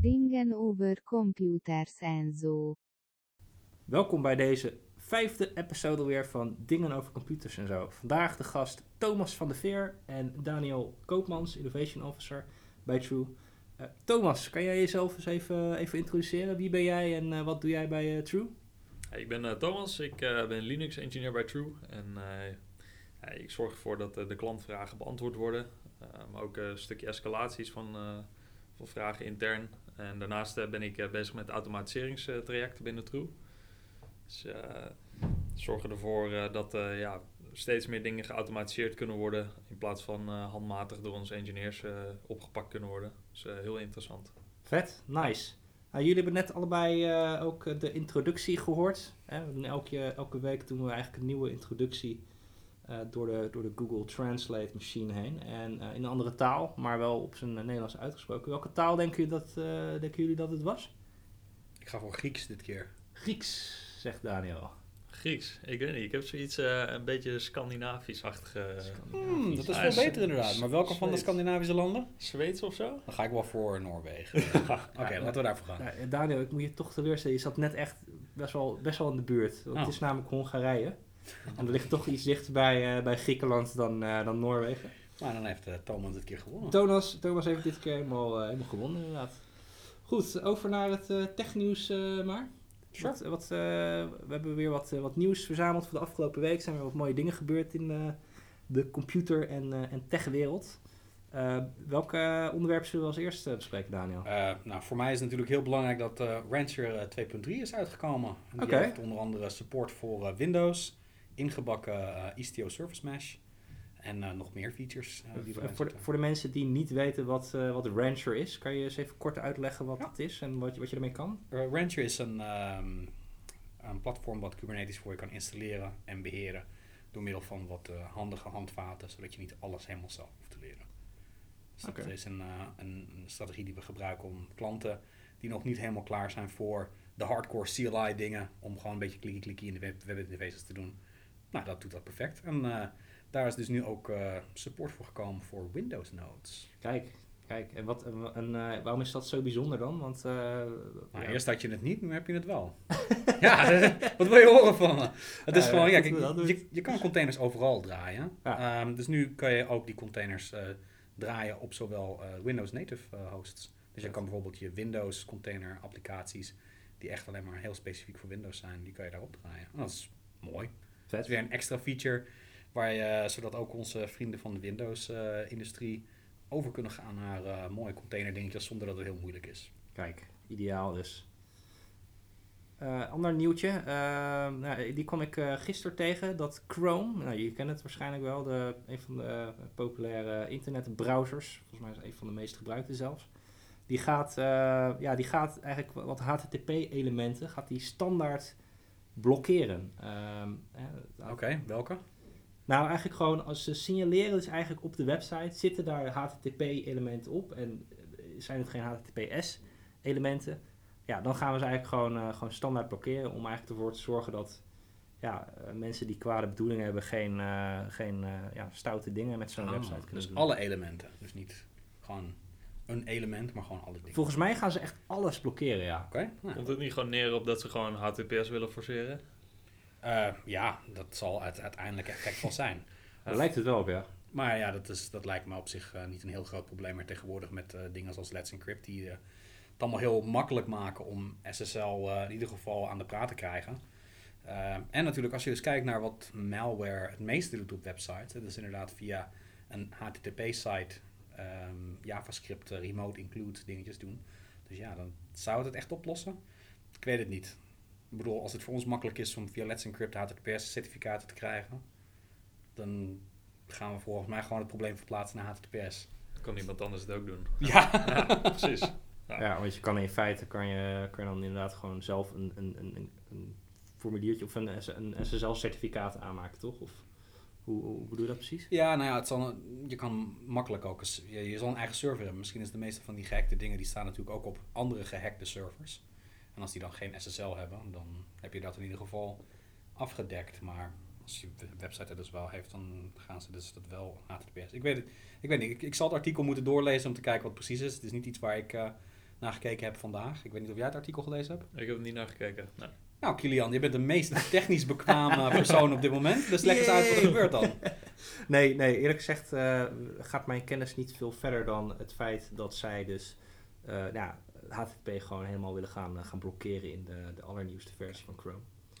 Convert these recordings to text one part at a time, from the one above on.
Dingen over computers en zo. Welkom bij deze vijfde episode weer van Dingen over computers en zo. Vandaag de gast Thomas van der Veer en Daniel Koopmans, Innovation Officer bij True. Eh, Thomas, kan jij jezelf eens even, even introduceren? Wie ben jij en eh, wat doe jij bij eh, True? Hey, ik ben eh, Thomas, ik eh, ben Linux engineer bij True en eh, ja, ik zorg ervoor dat de klantvragen beantwoord worden, eh, maar ook een stukje escalaties van, eh, van vragen intern. En daarnaast eh, ben ik eh, bezig met automatiseringstrajecten binnen True. Dus eh, zorgen ervoor dat ja, steeds meer dingen geautomatiseerd kunnen worden in plaats van handmatig door onze engineers opgepakt kunnen worden. Dus heel interessant. Vet, nice. Nou, jullie hebben net allebei ook de introductie gehoord. Hè? Elke, elke week doen we eigenlijk een nieuwe introductie door, de, door de Google Translate machine heen. En eh, in een andere taal, maar wel op zijn eh, Nederlands uitgesproken. Welke taal denken jullie dat, eh, denken jullie dat het was? Ik ga voor Grieks dit keer. Grieks, zegt Daniel. Grieks, ik weet niet, ik heb zoiets eh, een beetje Scandinavisch-achtige... Hmm, dat is veel beter inderdaad. Maar welke van de. Scandinavische landen? Zweeds of zo? Dan ga ik wel voor Noorwegen. Oké, Ja, laten we daarvoor gaan. Ja, eh, Daniel, ik moet je toch teleurstellen. Je zat net echt best wel, best wel in de buurt. Want Oh. Het is namelijk Hongarije. En we liggen toch iets dichter bij, eh, bij Griekenland dan, eh, dan Noorwegen. Maar dan heeft eh, Thomas dit keer gewonnen. Thomas, Thomas heeft dit keer helemaal, helemaal gewonnen inderdaad. Goed, over naar het technieuws maar. Sure. Wat, wat, we hebben weer wat, wat nieuws verzameld voor de afgelopen week. Er zijn weer wat mooie dingen gebeurd in de computer- en, en techwereld. Eh welke onderwerpen zullen we als eerste bespreken, Daniel? Nou, voor mij is het natuurlijk heel belangrijk dat Rancher eh, 2.3 is uitgekomen. En die heeft onder andere support voor Windows, ingebakken eh, Istio Service Mesh en eh, nog meer features. eh, die voor, de, voor de mensen die niet weten wat, wat Rancher is, kan je eens even kort uitleggen wat Ja. het is en wat je, wat je ermee kan? Rancher is een, ehm, een platform wat Kubernetes voor je kan installeren en beheren door middel van wat handige handvaten, zodat je niet alles helemaal zelf hoeft te leren. Dus dat is een, een, een strategie die we gebruiken om klanten die nog niet helemaal klaar zijn voor de hardcore CLI dingen, om gewoon een beetje klikkie klikkie in de web, webinterfaces te doen. Nou, dat doet dat perfect. En eh, daar is dus nu ook eh, support voor gekomen voor Windows nodes. Kijk, kijk. En, wat, en, en, eh, waarom is dat zo bijzonder dan? Want Nou, ja, eerst had je het niet, nu heb je het wel. ja, wat wil je horen van me? Het is gewoon, ja, kijk, je, je kan containers overal draaien. Ja. Ehm, dus nu kan je ook die containers draaien op zowel Windows native hosts. Dus je kan bijvoorbeeld je Windows container applicaties, die echt alleen maar heel specifiek voor Windows zijn, die kan je daarop draaien. En dat is mooi. Dat vet. is weer een extra feature, waar je, zodat ook onze vrienden van de Windows-industrie over kunnen gaan naar eh, mooie container dingetjes zonder dat het heel moeilijk is. Kijk, ideaal dus. Eh, ander nieuwtje, eh, nou, die kwam ik eh gisteren tegen, dat Chrome, nou, je kent het waarschijnlijk wel, de, een van de eh, populaire internetbrowsers, volgens mij is een van de meest gebruikte zelfs, die gaat, eh, ja, die gaat eigenlijk wa- wat HTTP-elementen, gaat die standaard blokkeren. Ehm, eh, Oké, welke? nou, eigenlijk gewoon als ze signaleren, dus eigenlijk op de website zitten daar HTTP-elementen op en eh, zijn het geen HTTPS-elementen, ja, dan gaan we ze eigenlijk gewoon, eh, gewoon standaard blokkeren om eigenlijk ervoor te zorgen dat ja, eh, mensen die kwade bedoelingen hebben geen, geen ja, stoute dingen met zo'n Ah, website kunnen dus doen. alle elementen. Dus niet gewoon een element, maar gewoon alle dingen. Volgens mij gaan ze echt alles blokkeren, ja. Oké. nou, Komt het niet gewoon neer op dat ze gewoon HTTPS willen forceren? eh, ja, dat zal het uiteindelijk effect wel zijn. Daar lijkt het wel op, ja. Maar ja, dat, is, dat lijkt me op zich eh, niet een heel groot probleem meer tegenwoordig met eh, dingen zoals Let's Encrypt, die het allemaal heel makkelijk maken om SSL eh, in ieder geval aan de praat te krijgen. En natuurlijk, als je dus kijkt naar wat malware het meeste doet op websites, dat is inderdaad via een HTTP-site ehm, JavaScript eh, remote include dingetjes doen. Dus ja, dan zou het het echt oplossen? Ik weet het niet. Ik bedoel, als het voor ons makkelijk is om via Let's Encrypt HTTPS-certificaten te krijgen, dan gaan we volgens mij gewoon het probleem verplaatsen naar HTTPS. Kan iemand anders het ook doen? Ja, Ja, precies. Ja. Ja, want je kan in feite kan je, kan je dan inderdaad gewoon zelf een, een, een, een- een formuliertje of een, een SSL-certificaat aanmaken, toch? Of hoe, hoe bedoel je dat precies? Ja, nou ja, het zal, je kan makkelijk ook eens, je, je zal een eigen server hebben. Misschien is de meeste van die gehackte dingen, die staan natuurlijk ook op andere gehackte servers. En als die dan geen SSL hebben, dan heb je dat in ieder geval afgedekt. Maar als je de website er dus wel heeft, dan gaan ze dus dat wel HTTPS. Ik weet het, ik weet niet, ik, ik zal het artikel moeten doorlezen om te kijken wat het precies is. Het is niet iets waar ik eh, naar gekeken heb vandaag. Ik weet niet of jij het artikel gelezen hebt. Ik heb er niet naar gekeken. Nee. Nou, Kilian, je bent de meest technisch bekwame persoon op dit moment. Dus leg eens uit wat er gebeurt dan. Nee, nee, eerlijk gezegd eh, gaat mijn kennis niet veel verder dan het feit dat zij dus eh nou, ja, HTTP gewoon helemaal willen gaan, eh, gaan blokkeren in de, de allernieuwste versie van Chrome.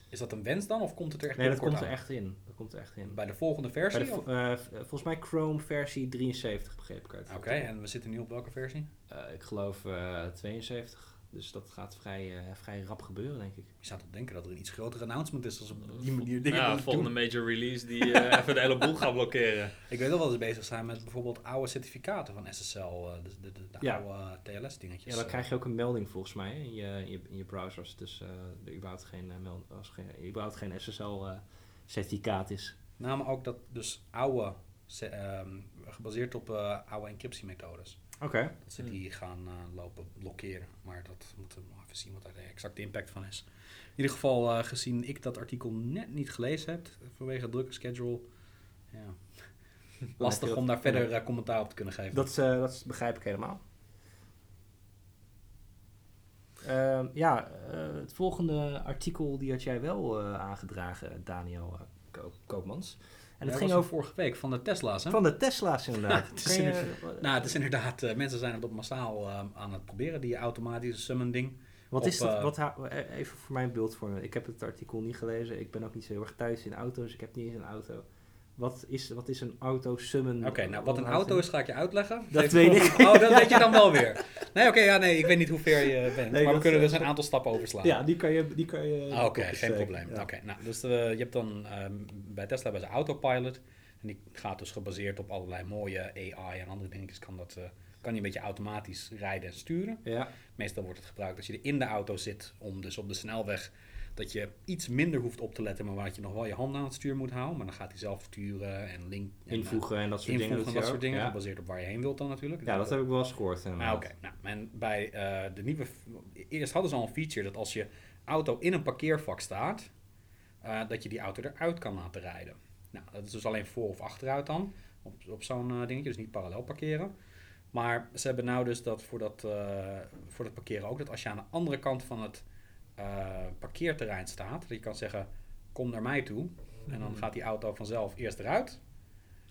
Is dat een wens dan, of komt het er echt Nee, dat komt er aan? echt in. Dat komt er echt in. Bij de volgende versie? de vo- volgens mij Chrome versie 73 begreep ik uit. Oké, en we zitten nu op welke versie? Ik geloof eh 72. Dus dat gaat vrij, eh, vrij rap gebeuren, denk ik. Je zou toch denken dat er een iets groter announcement is als op die manier dingen ja, volgende doen. major release die eh, even de hele boel gaat blokkeren. Ik weet wel dat ze bezig zijn met bijvoorbeeld oude certificaten van SSL, eh, de, de, de, de Ja. oude TLS-dingetjes. Ja, dan krijg je ook een melding volgens mij in je, in je, in je browser als het dus eh, er überhaupt geen, meld, als geen, überhaupt geen SSL-certificaat is. Nou, maar ook dat dus oude, ehm, gebaseerd op eh, oude encryptiemethodes. Oké. Dat ze die gaan eh, lopen blokkeren. Maar dat moeten we nog even zien wat daar de exacte impact van is. In ieder geval, eh, gezien ik dat artikel net niet gelezen heb, vanwege het drukke schedule, ja, lastig om daar verder eh, commentaar op te kunnen geven. Dat, is, eh, dat is- begrijp ik helemaal. Ehm, ja, eh, het volgende artikel die had jij wel eh, aangedragen, Daniel Koop- Koopmans. En dat het ging over vorige week van de Tesla's. Hè? van de Tesla's inderdaad. Ja, het is je, inderdaad- Nou, het is inderdaad, eh, mensen zijn het op massaal eh, aan het proberen, die automatische summon ding. Wat Op, is dat? eh, Wat even voor mijn beeldvorming. Ik heb het artikel niet gelezen. Ik ben ook niet zo heel erg thuis in auto's. Ik heb niet eens een auto. Wat is, wat is een auto summon? Oké, nou wat een auto is ga ik je uitleggen. Dat Even- weet ik. Oh, dat weet je dan wel weer. Nee, oké, ja, nee, ik weet niet hoe ver je bent. Nee, maar we kunnen eh, dus een aantal stappen overslaan. Ja, die kan je. Die kan je Ah, Oké, geen probleem. Ja. Oké, nou, dus eh, je hebt dan ehm, bij Tesla bij ze autopilot. En die gaat dus gebaseerd op allerlei mooie AI en andere dingetjes. Kan, dat, eh, kan die een beetje automatisch rijden en sturen. Ja. Meestal wordt het gebruikt als je er in de auto zit, om dus op de snelweg dat je iets minder hoeft op te letten, maar waar je nog wel je handen aan het stuur moet houden. Maar dan gaat hij zelf sturen en link en, Invoegen en dat soort dingen. en doet dat soort dingen, Ja, gebaseerd op waar je heen wilt dan natuurlijk. ja dat heb ik wel eens gehoord. Ah. Oké, nou, en bij eh, de nieuwe... Eerst hadden ze al een feature dat als je auto in een parkeervak staat, eh, dat je die auto eruit kan laten rijden. Nou, dat is dus alleen voor- of achteruit dan, op, op zo'n eh, dingetje, dus niet parallel parkeren. Maar ze hebben nou dus dat voor dat, voor dat parkeren ook, dat als je aan de andere kant van het parkeerterrein staat, dat je kan zeggen, kom naar mij toe. En dan gaat die auto vanzelf eerst eruit.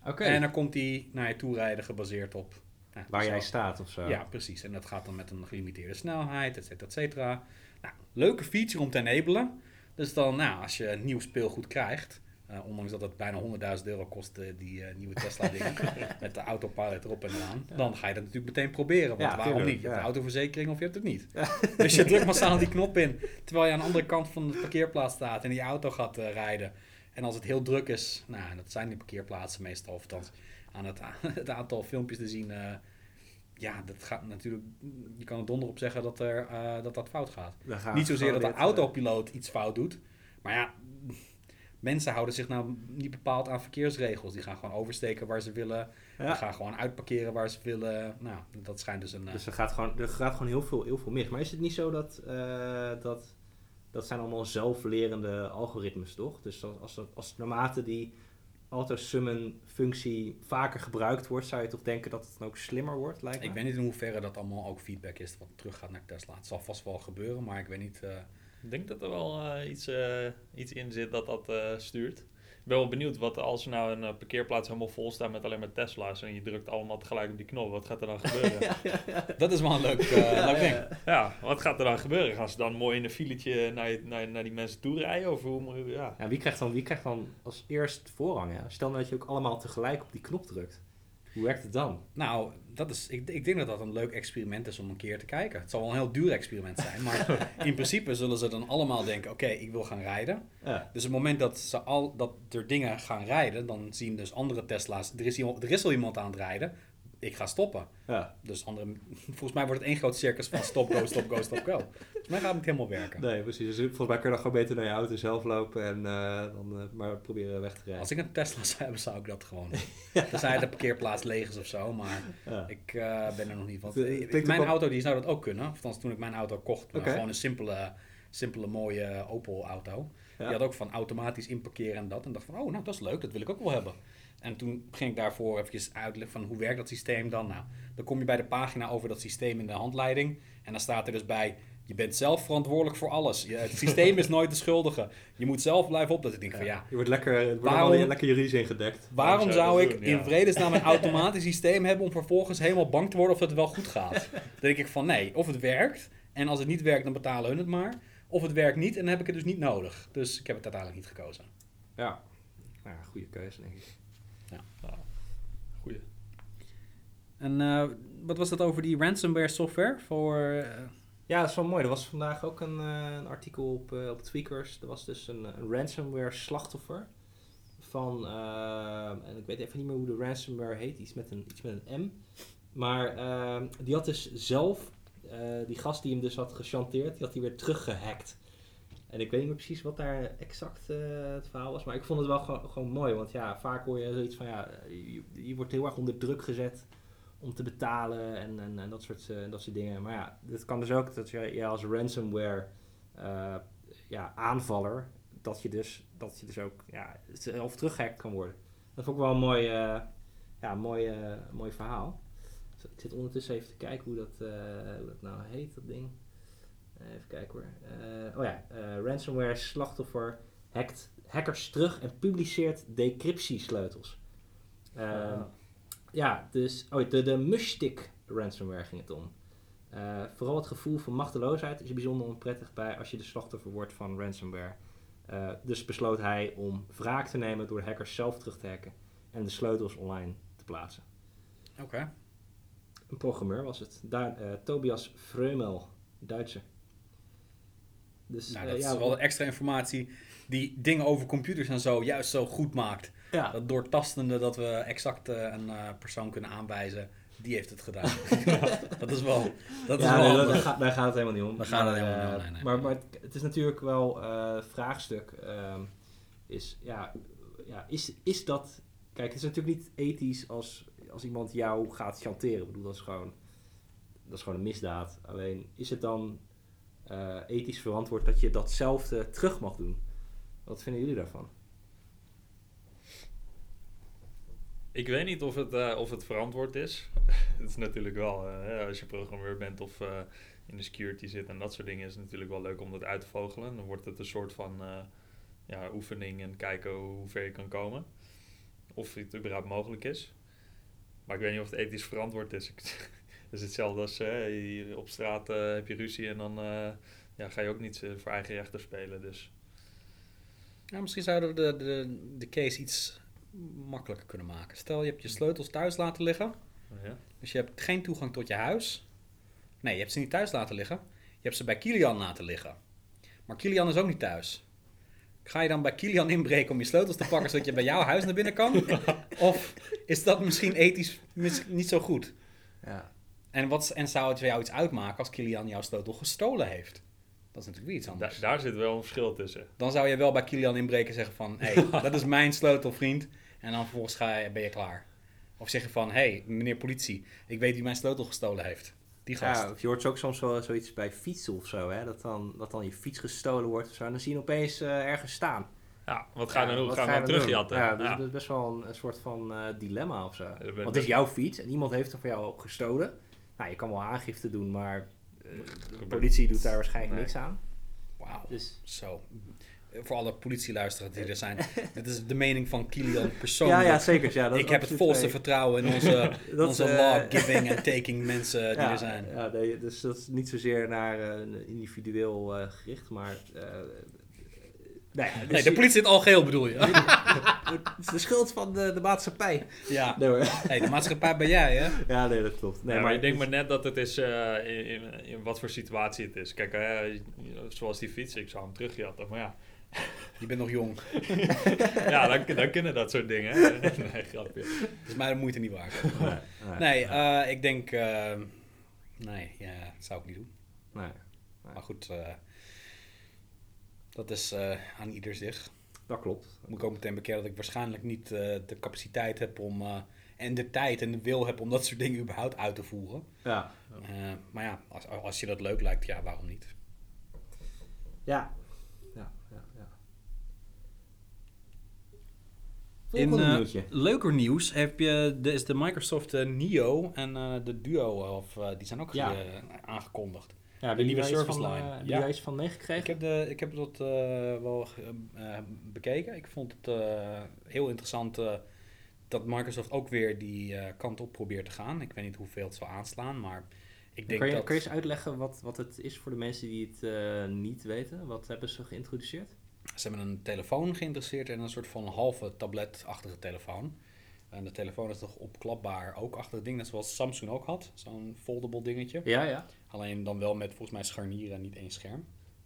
Oké, En dan komt die naar je toe rijden gebaseerd op... nou, waar jij staat of zo. ja, precies. En dat gaat dan met een gelimiteerde snelheid, et cetera, et cetera. Nou, leuke feature om te enabelen. Dus dan, nou, als je nieuw speelgoed krijgt, eh, ondanks dat het bijna 100.000 euro kost, eh, die eh, nieuwe Tesla dingen, met de autopilot erop en eraan, dan ga je dat natuurlijk meteen proberen. Want Ja, waarom tuurlijk, niet? Je hebt ja. een autoverzekering of je hebt het niet. Dus je drukt massaal die knop in, terwijl je aan de andere kant van de parkeerplaats staat en die auto gaat rijden. En als het heel druk is, nou, dat zijn die parkeerplaatsen meestal, of aan het, het aantal filmpjes te zien, ja, dat gaat natuurlijk, je kan er donder op zeggen dat, er, dat dat fout gaat. Niet zozeer dat de autopiloot iets fout doet, maar ja, mensen houden zich nou niet bepaald aan verkeersregels. Die gaan gewoon oversteken waar ze willen, die gaan gewoon uitparkeren waar ze willen. Nou, dat schijnt dus een... eh, Dus er gaat gewoon, er gaat gewoon heel, veel, heel veel mis. Maar is het niet zo dat, eh, dat dat zijn allemaal zelflerende algoritmes, toch? Dus als, als, als naarmate die auto-summon functie vaker gebruikt wordt, zou je toch denken dat het dan ook slimmer wordt, lijkt me? ik weet niet in hoeverre dat allemaal ook feedback is wat teruggaat naar Tesla. Het zal vast wel gebeuren, maar ik weet niet... eh, Ik denk dat er wel eh, iets, eh, iets in zit dat dat eh, stuurt. Ik ben wel benieuwd wat als er nou een parkeerplaats helemaal vol staat met alleen maar Tesla's en je drukt allemaal tegelijk op die knop, wat gaat er dan gebeuren? ja. dat is wel een leuk, eh, leuk ding. wat gaat er dan gebeuren? Gaan ze dan mooi in een filetje naar, naar, naar die mensen toe rijden? Of hoe, ja. Ja, wie, krijgt dan, wie krijgt dan als eerst voorrang? Ja? Stel nou dat je ook allemaal tegelijk op die knop drukt. Hoe werkt het dan? Nou, dat is, ik, ik denk dat dat een leuk experiment is om een keer te kijken. Het zal wel een heel duur experiment zijn, maar in principe zullen ze dan allemaal denken, oké, ik wil gaan rijden. Ja. Dus op het moment dat, ze al, dat er dingen gaan rijden, dan zien dus andere Tesla's, er is, iemand, er is al iemand aan het rijden, ik ga stoppen. Ja. Dus andere, volgens mij wordt het één groot circus van stop, go, stop, go, stop, go. Volgens mij gaat het niet helemaal werken. Nee, precies. Dus volgens mij kun je dan gewoon beter naar je auto zelf lopen en eh, dan eh, maar proberen weg te rijden. Als ik een Tesla zou hebben, zou ik dat gewoon doen. Dan zijn de parkeerplaats leeg is of zo, maar Ja. ik eh, ben er nog niet. Klinkt mijn auto die zou dat ook kunnen. Althans, toen ik mijn auto kocht, maar gewoon een simpele, simpele mooie Opel auto. Ja. Die had ook van automatisch inparkeren en dat. En dacht van, oh, nou, dat is leuk, dat wil ik ook wel hebben. En toen ging ik daarvoor even uitleggen van hoe werkt dat systeem dan. Nou, dan kom je bij de pagina over dat systeem in de handleiding. En dan staat er dus bij, je bent zelf verantwoordelijk voor alles. Je, het systeem is nooit de schuldige. Je moet zelf blijven op. Dat ik denk van ja, Je wordt lekker, wordt Waarom- lekker juridisch ingedekt. waarom zou je ik doen? in vredesnaam een automatisch systeem hebben om vervolgens helemaal bang te worden of het wel goed gaat? Dan denk ik van nee, of het werkt. En als het niet werkt, dan betalen hun het maar. Of het werkt niet en dan heb ik het dus niet nodig. Dus ik heb het uiteindelijk niet gekozen. Ja. Nou ja, goede keuze denk ik. Goeie. En eh, wat was dat over die ransomware software voor... eh, Ja, dat is wel mooi. Er was vandaag ook een, eh, een artikel op, op Tweakers. Er was dus een, een ransomware slachtoffer. Van, en ik weet even niet meer hoe de ransomware heet. Iets met een, iets met een M. Maar die had dus zelf, eh, die gast die hem dus had gechanteerd, die had hij weer teruggehackt. En ik weet niet meer precies wat daar exact eh, het verhaal was. Maar ik vond het wel gewoon, gewoon mooi. Want ja, vaak hoor je zoiets van, ja, je, wordt heel erg onder druk gezet om te betalen en, en, en dat, soort, eh, dat soort dingen. Maar ja, het kan dus ook dat je, als ransomware eh, ja, aanvaller, dat je, dus, dat je dus ook ja, zelf teruggehackt kan worden. Dat vond ik wel een mooi, ja, mooi, mooi verhaal. Ik zit ondertussen even te kijken hoe dat, hoe dat nou heet, dat ding. Eh, even kijken hoor. Eh, oh ja, eh, ransomware slachtoffer hackt hackers terug en publiceert decryptiesleutels. Ehm, ja, dus oh, de, de Mushstick ransomware ging het om. Vooral het gevoel van machteloosheid is bijzonder onprettig bij als je de slachtoffer wordt van ransomware. Dus besloot hij om wraak te nemen door de hackers zelf terug te hacken en de sleutels online te plaatsen. Oké. Een programmeur was het. Daar, Tobias Vreumel, Duitser. Dus Nou, eh, dat ja, is wel extra informatie die dingen over computers en zo juist zo goed maakt. ja, Dat doortastende dat we exact eh, een eh, persoon kunnen aanwijzen, die heeft het gedaan. dat is wel, dat is wel nee, handig. daar, gaat, daar gaat het helemaal niet om. Daar gaat het helemaal niet om, nee, nee. Maar, maar het, het is natuurlijk wel eh vraagstuk. ehm, is, ja, ja, is, is dat... Kijk, het is natuurlijk niet ethisch als, als iemand jou gaat chanteren. Ik bedoel, dat is gewoon, dat is gewoon een misdaad. Alleen, is het dan eh, ethisch verantwoord dat je datzelfde terug mag doen? Wat vinden jullie daarvan? Ik weet niet of het, eh, of het verantwoord is. het is natuurlijk wel, eh, als je programmeur bent of in de security zit en dat soort dingen, is het natuurlijk wel leuk om dat uit te vogelen. Dan wordt het een soort van ja, oefening en kijken hoe ver je kan komen. Of het überhaupt mogelijk is. Maar ik weet niet of het ethisch verantwoord is. Het is hetzelfde als eh, je- op straat eh, heb je ruzie en dan eh, ja, ga je ook niet eh, voor eigen rechter spelen. Dus Ja, misschien zouden we de, de, de case iets makkelijker kunnen maken. Stel, je hebt je sleutels thuis laten liggen. ja. Dus je hebt geen toegang tot je huis. Nee, je hebt ze niet thuis laten liggen. Je hebt ze bij Kilian laten liggen. Maar Kilian is ook niet thuis. Ga je dan bij Kilian inbreken om je sleutels te pakken zodat je bij jouw huis naar binnen kan? Of is dat misschien ethisch mis- niet zo goed? Ja. En, wat, en zou het voor jou iets uitmaken als Kilian jouw sleutel gestolen heeft? Dat is natuurlijk weer iets anders. daar zit wel een verschil tussen. Dan zou je wel bij Kilian inbreken en zeggen van... Hé, hey, dat is mijn sleutel, vriend. En dan vervolgens ga je, ben je klaar. Of zeg je van... Hé, hey, meneer politie, ik weet wie mijn sleutel gestolen heeft. Die gast. Ja, of je hoort ook soms wel zoiets bij fietsen of zo, hè? Dat, dan, dat dan je fiets gestolen wordt of zo. En dan zie je opeens eh, ergens staan. Ja, wat ga je Ja, dan doen? wat Ga je ga hem je dan terugjatten? Ja, dus Ja. dat is best wel een, een soort van eh, dilemma of zo. Want het is jouw fiets en iemand heeft er van jou gestolen. Nou, je kan wel aangifte doen, maar eh, de politie doet daar waarschijnlijk Nee. niks aan. Wauw. Dus Zo. Voor alle politieluisteraars die er zijn. Dit is de mening van Kilian persoonlijk. ja, ja, zeker. Ja, dat ik heb het volste vertrouwen in onze, Dat, onze eh, law-giving en taking mensen die ja, er zijn. Ja, nee, dus dat is niet zozeer naar eh, een individueel eh, gericht, maar... nou ja, dus Nee, de politie in het algeheel bedoel je? Het is de schuld van de, de maatschappij. ja. Nee. Hey, de maatschappij ben jij, hè? Ja, nee, dat klopt. Nee, Ja, maar ik denk het maar net dat het is eh, in, in, in wat voor situatie het is. Kijk, zoals die fiets, ik zou hem terugjatten. Maar ja, Je bent nog jong. ja dan, dan kunnen dat soort dingen. nee, grapje. Dat is mij de moeite niet waard. nee, nee, Nee, eh, ik denk... eh, nee, ja, dat zou ik niet doen. nee. Maar goed, eh, dat is eh, aan ieder zich. Dat klopt. Moet ik ook meteen bekennen dat ik waarschijnlijk niet eh, de capaciteit heb om... eh, en de tijd en de wil heb om dat soort dingen überhaupt uit te voeren. Ja. Eh, maar ja, als, als je dat leuk lijkt, ja, waarom niet? Ja. Ja, ja, ja. Volgende In, nieuwtje. Leuker nieuws heb je, de, is de Microsoft Neo en eh, de Duo, of, eh, die zijn ook Ja. aangekondigd. Ja, de nieuwe service van, line. eh, heb je Ja. daar iets van meegekregen? Ik heb, de, ik heb dat eh, wel eh, bekeken. Ik vond het eh, heel interessant eh, dat Microsoft ook weer die eh, kant op probeert te gaan. Ik weet niet hoeveel het zal aanslaan, maar ik denk kan, je, dat... kan je eens uitleggen wat, wat het is voor de mensen die het eh, niet weten? Wat hebben ze geïntroduceerd? Ze hebben een telefoon geïnteresseerd en een soort van halve tabletachtige telefoon. En de telefoon is toch opklapbaar ook achter het ding, net zoals Samsung ook had. Zo'n foldable dingetje. Ja, ja. Alleen dan wel met volgens mij scharnieren en niet één scherm.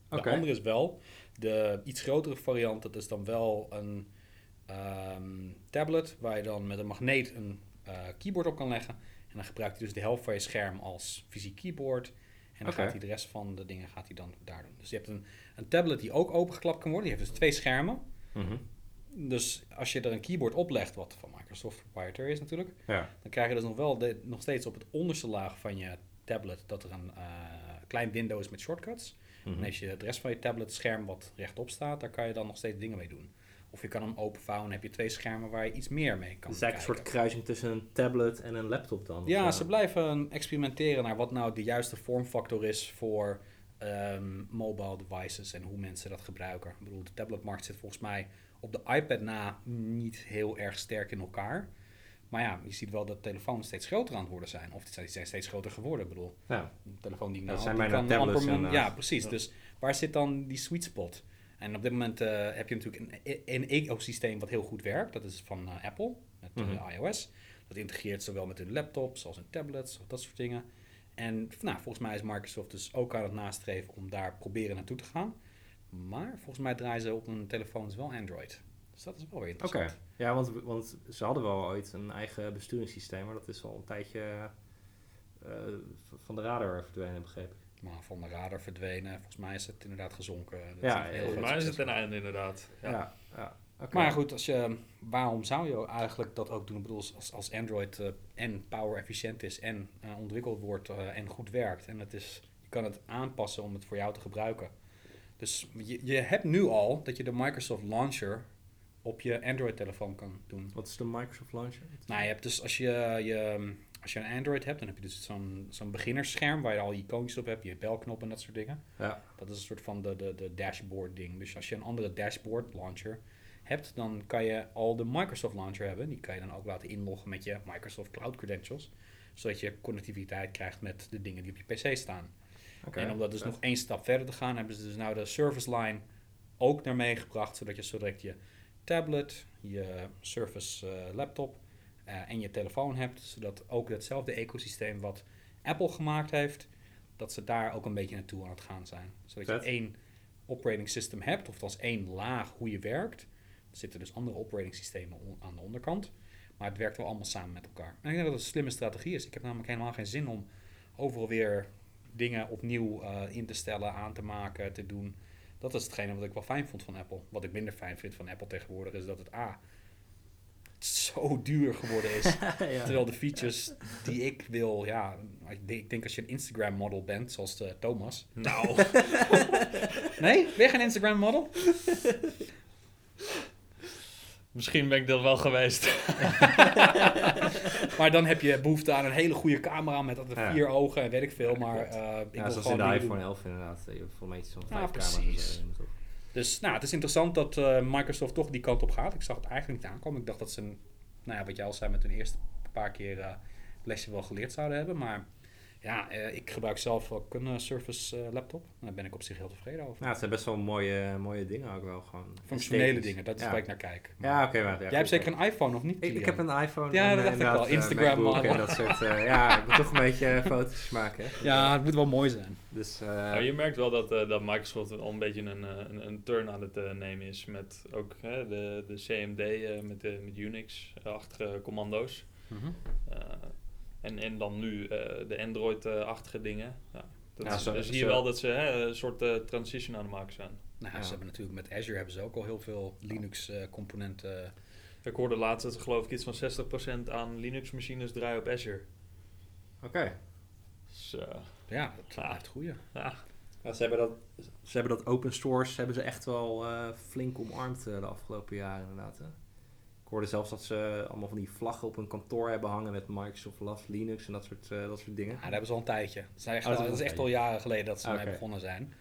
De andere is wel, de iets grotere variant, dat is dan wel een ehm, tablet waar je dan met een magneet een eh, keyboard op kan leggen. En dan gebruikt hij dus de helft van je scherm als fysiek keyboard. En dan gaat hij de rest van de dingen gaat hij dan daar doen. Dus je hebt een, een tablet die ook opengeklapt kan worden. Die heeft dus twee schermen. Mhm. Dus als je er een keyboard op legt, wat van Microsoft proprietary is natuurlijk, Ja. dan krijg je dus nog wel de, nog steeds op het onderste laag van je tablet dat er een eh, klein window is met shortcuts. Mhm. En als je het rest van je tablet scherm wat rechtop staat, daar kan je dan nog steeds dingen mee doen. Of je kan hem openvouwen en heb je twee schermen waar je iets meer mee kan Het is eigenlijk een soort kruising tussen een tablet en een laptop dan? Ja, ze blijven experimenteren naar wat nou de juiste vormfactor is voor ehm, mobile devices en hoe mensen dat gebruiken. Ik bedoel, de tabletmarkt zit volgens mij op de iPad na niet heel erg sterk in elkaar. Maar ja, je ziet wel dat telefoons steeds groter aan het worden zijn. Of die zijn steeds groter geworden. Ik bedoel, Ja. de telefoon die ik nou had, zijn bijna tablets amper inderdaad. Ja, precies. Ja. Dus waar zit dan die sweet spot? En op dit moment eh, heb je natuurlijk een, een ecosysteem wat heel goed werkt. Dat is van eh, Apple, met eh, Mhm. iOS. Dat integreert zowel met hun laptops als hun tablets, of dat soort dingen. En nou, volgens mij is Microsoft dus ook aan het nastreven om daar proberen naartoe te gaan. Maar volgens mij draaien ze op hun telefoons wel Android. Dus dat is wel weer Oké. interessant. Ja, want, want ze hadden wel ooit een eigen besturingssysteem, maar dat is al een tijdje eh, van de radar verdwenen, begreep ik. Maar van de radar verdwenen. Volgens mij is het inderdaad gezonken. Dat Ja, een heel groot Volgens mij is het ten einde inderdaad. Ja. Ja, ja. Maar goed, als je, waarom zou je eigenlijk dat ook doen? Ik bedoel, als, als Android eh, en power efficiënt is en eh, ontwikkeld wordt eh, en goed werkt. En het is, je kan het aanpassen om het voor jou te gebruiken. Dus je, je hebt nu al dat je de Microsoft Launcher op je Android-telefoon kan doen. Wat is de Microsoft Launcher? Nou, je hebt dus als je, je, als je een Android hebt, dan heb je dus zo'n zo'n beginnersscherm waar je al je icoontjes op hebt, je belknop en dat soort dingen. Ja. Dat is een soort van de, de, de dashboard ding. Dus als je een andere dashboard launcher hebt, dan kan je al de Microsoft launcher hebben. Die kan je dan ook laten inloggen met je Microsoft Cloud credentials. Zodat je connectiviteit krijgt met de dingen die op je PC staan. En om dat dus nog één stap verder te gaan, hebben ze dus nou de service line ook naar meegebracht. Zodat je zo direct je tablet, je Surface eh, laptop eh, en je telefoon hebt. Zodat ook hetzelfde ecosysteem wat Apple gemaakt heeft, dat ze daar ook een beetje naartoe aan het gaan zijn. Zodat Vet. je één operating system hebt, of als één laag hoe je werkt. Er zitten dus andere operating systemen aan de onderkant. Maar het werkt wel allemaal samen met elkaar. En ik denk dat het een slimme strategie is. Ik heb namelijk helemaal geen zin om overal weer dingen opnieuw eh, in te stellen, aan te maken, te doen. Dat is hetgene wat ik wel fijn vond van Apple. Wat ik minder fijn vind van Apple tegenwoordig is dat het A. zo duur geworden is. ja. Terwijl de features die ik wil, ja, ik denk, ik denk als je een Instagram model bent, zoals de Thomas. Nou, Nee, weer geen Instagram model? Misschien ben ik dat wel geweest. Maar dan heb je behoefte aan een hele goede camera met Ja. vier ogen en weet ik veel. Maar eh, ik ja, wil zoals gewoon in de iPhone doen. 11 inderdaad. Je hebt voor mij Ja, vijf camera's. zo. Dus nou, het is interessant dat eh, Microsoft toch die kant op gaat. Ik zag het eigenlijk niet aankomen. Ik dacht dat ze, een, nou ja, wat jij al zei, met hun eerste paar keer eh, lesje wel geleerd zouden hebben. Maar ja, eh, ik gebruik zelf ook een Surface eh, laptop. En daar ben ik op zich heel tevreden over. Nou, het zijn best wel mooie, mooie dingen ook wel gewoon. Functionele dingen, dat is ja. waar ik naar kijk. Ja, oké, maar... Ja, Jij goed, hebt zeker een iPhone, of niet? Ik, heb een iPhone Ja, en, dat dacht ik wel. eh, Instagram MacBook en model. dat soort... eh, ja, ik moet toch een beetje foto's maken. hè. Ja, het moet wel mooi zijn. Dus, je merkt wel dat, eh, dat Microsoft al een beetje een, een, een turn aan het nemen is met ook hè, de, de CMD eh, met, de, met Unix-achtige commando's. Eh, en, en dan nu eh, de Android-achtige dingen. Ja, dat Ja, is- zo- dan zie je zo- wel dat ze hè, een soort eh, transition aan het maken zijn. Nou, Ja. ze hebben natuurlijk met Azure hebben ze ook al heel veel Linux-componenten. Ik hoorde laatst dat er geloof ik iets van 60% aan Linux-machines draaien op Azure. Oké. Eh, ja, dat blijft goeie. ja, Ja, ze, hebben dat, ze hebben dat open source hebben ze echt wel eh, flink omarmd eh, de afgelopen jaren inderdaad. Hè? Hoorde zelfs dat ze allemaal van die vlaggen op hun kantoor hebben hangen met Microsoft Loves Linux en dat soort, eh, dat soort dingen. Ja, dat hebben ze al een tijdje. Dat is, echt, Oh, dat al- dat is echt al jaren geleden dat ze Oké. ermee begonnen zijn.